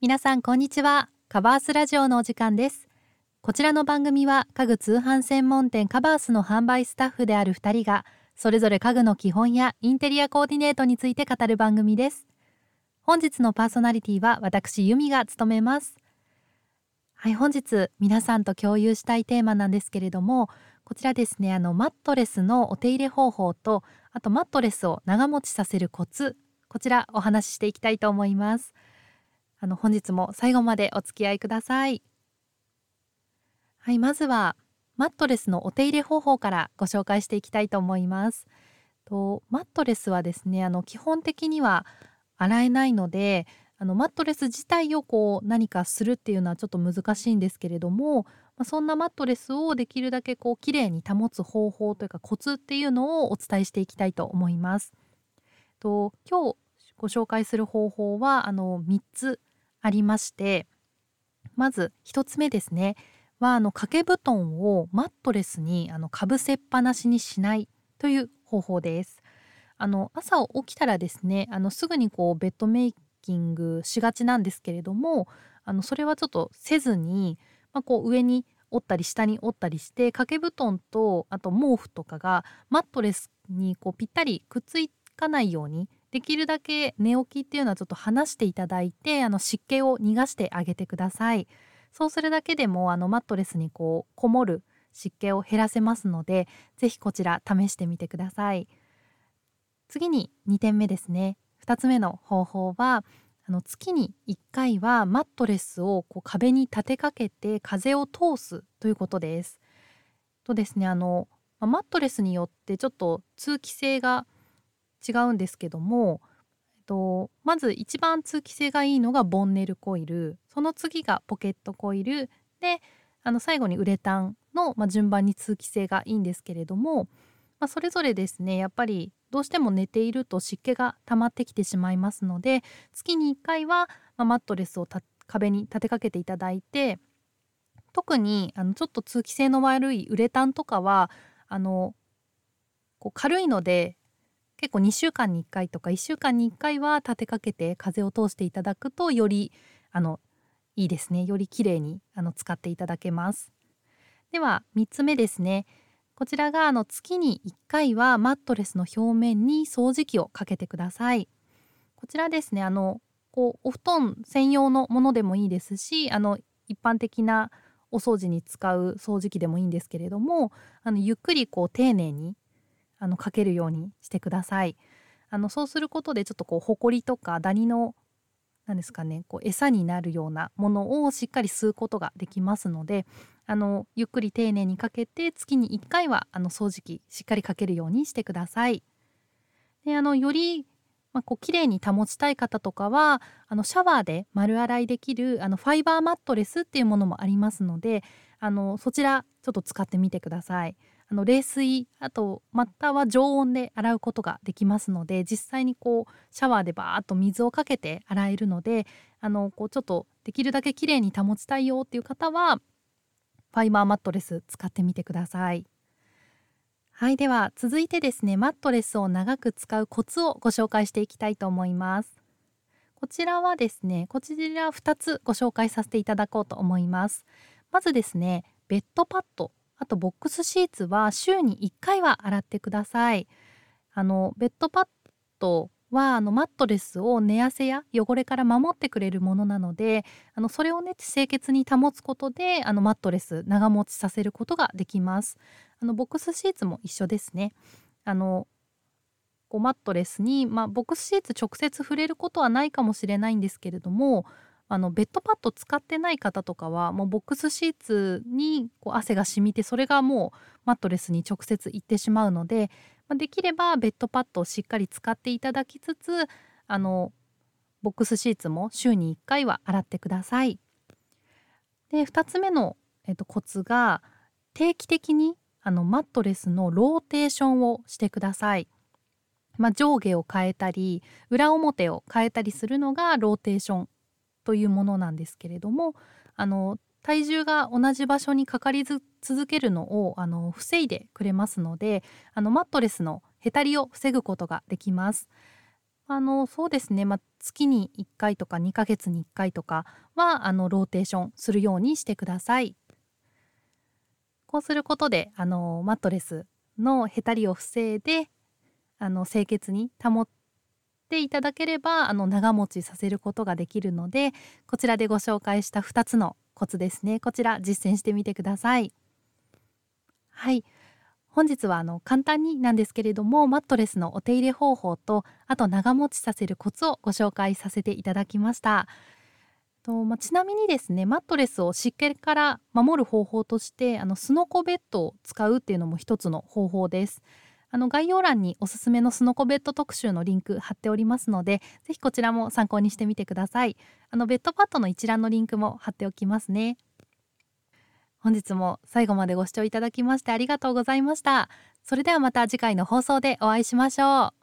皆さんこんにちは。カバースラジオのお時間です。こちらの番組は家具通販専門店カバースの販売スタッフである2人がそれぞれ家具の基本やインテリアコーディネートについて語る番組です。本日のパーソナリティは私由美が務めます。はい本日皆さんと共有したいテーマなんですけれどもこちらですねあのマットレスのお手入れ方法とあとマットレスを長持ちさせるコツこちらお話ししていきたいと思います。あの本日も最後までお付き合いください。はいまずはマットレスのお手入れ方法からご紹介していきたいと思います。とマットレスはですねあの基本的には洗えないのであのマットレス自体をこう何かするっていうのはちょっと難しいんですけれども、まあ、そんなマットレスをできるだけこう綺麗に保つ方法というかコツっていうのをお伝えしていきたいと思います。と今日ご紹介する方法はあの3つ。ありましてまず1つ目ですねはあの掛け布団をマットレスにあのかぶせっぱなしにしないという方法です。あの朝起きたらですねあのすぐにこうベッドメイキングしがちなんですけれどもあのそれはちょっとせずに、まあ、こう上に折ったり下に折ったりして掛け布団とあと毛布とかがマットレスにこうぴったりくっつかないようにできるだけ寝起きっていうのはちょっと離していただいてあの湿気を逃がしてあげてください。そうするだけでもあのマットレスにこうこもる湿気を減らせますので是非こちら試してみてください。次に2点目ですね。2つ目の方法はあの月に1回はマットレスをこう壁に立てかけて風を通すということです。とですねあのマットレスによってちょっと通気性が違うんですけども、えっと、まず一番通気性がいいのがボンネルコイル。その次がポケットコイル。であの最後にウレタンの、まあ、順番に通気性がいいんですけれども、まあ、それぞれですねやっぱりどうしても寝ていると湿気が溜まってきてしまいますので月に1回は、まあ、マットレスを壁に立てかけていただいて特にあのちょっと通気性の悪いウレタンとかはあのこう軽いので結構2週間に1回とか1週間に1回は立てかけて風を通していただくとよりあのいいですね。より綺麗にあに使っていただけます。では3つ目ですね。こちらがあの月に1回はマットレスの表面に掃除機をかけてください。こちらですねあのこうお布団専用のものでもいいですしあの一般的なお掃除に使う掃除機でもいいんですけれどもあのゆっくりこう丁寧にあのかけるようにしてください。あのそうすることでちょっとこうほこりとかダニの何ですかねこう餌になるようなものをしっかり吸うことができますのであのゆっくり丁寧にかけて月に1回はあの掃除機しっかりかけるようにしてください。であのよりまあ、こう綺麗に保ちたい方とかはあのシャワーで丸洗いできるあのファイバーマットレスっていうものもありますのであのそちらちょっと使ってみてください。あの冷水あとまたは常温で洗うことができますので実際にこうシャワーでバーッと水をかけて洗えるのであのこうちょっとできるだけ綺麗に保ちたいよっていう方はファイバーマットレス使ってみてください。はいでは続いてですねマットレスを長く使うコツをご紹介していきたいと思います。こちらはですねこちら2つご紹介させていただこうと思います。まずですねベッドパッドあとボックスシーツは週に1回は洗ってください。あのベッドパッドはあのマットレスを寝汗や汚れから守ってくれるものなのであのそれをね清潔に保つことであのマットレス長持ちさせることができます。あのボックスシーツも一緒ですね。あのこうマットレスに、まあ、ボックスシーツ直接触れることはないかもしれないんですけれどもあのベッドパッド使ってない方とかはもうボックスシーツにこう汗が染みてそれがもうマットレスに直接いってしまうので、まあ、できればベッドパッドをしっかり使っていただきつつあのボックスシーツも週に1回は洗ってください。で2つ目の、えっと、コツが定期的にあのマットレスのローテーションをしてください。まあ、上下を変えたり裏表を変えたりするのがローテーションというものなんですけれどもあの体重が同じ場所にかかり続けるのをあの防いでくれますのであのマットレスのへたりを防ぐことができます。あのそうですね、まあ、月に1回とか2ヶ月に1回とかはあのローテーションするようにしてください。こうすることであのマットレスのへたりを防いであの清潔に保っていただければあの長持ちさせることができるのでこちらでご紹介した2つのコツですねこちら実践してみてください。はい本日はあの簡単になんですけれどもマットレスのお手入れ方法とあと長持ちさせるコツをご紹介させていただきました。とまあ、ちなみにですねマットレスを湿気から守る方法としてあのスノコベッドを使うっていうのも一つの方法です。あの概要欄におすすめのスノコベッド特集のリンク貼っておりますのでぜひこちらも参考にしてみてください。あのベッドパッドの一覧のリンクも貼っておきますね。本日も最後までご視聴いただきましてありがとうございました。それではまた次回の放送でお会いしましょう。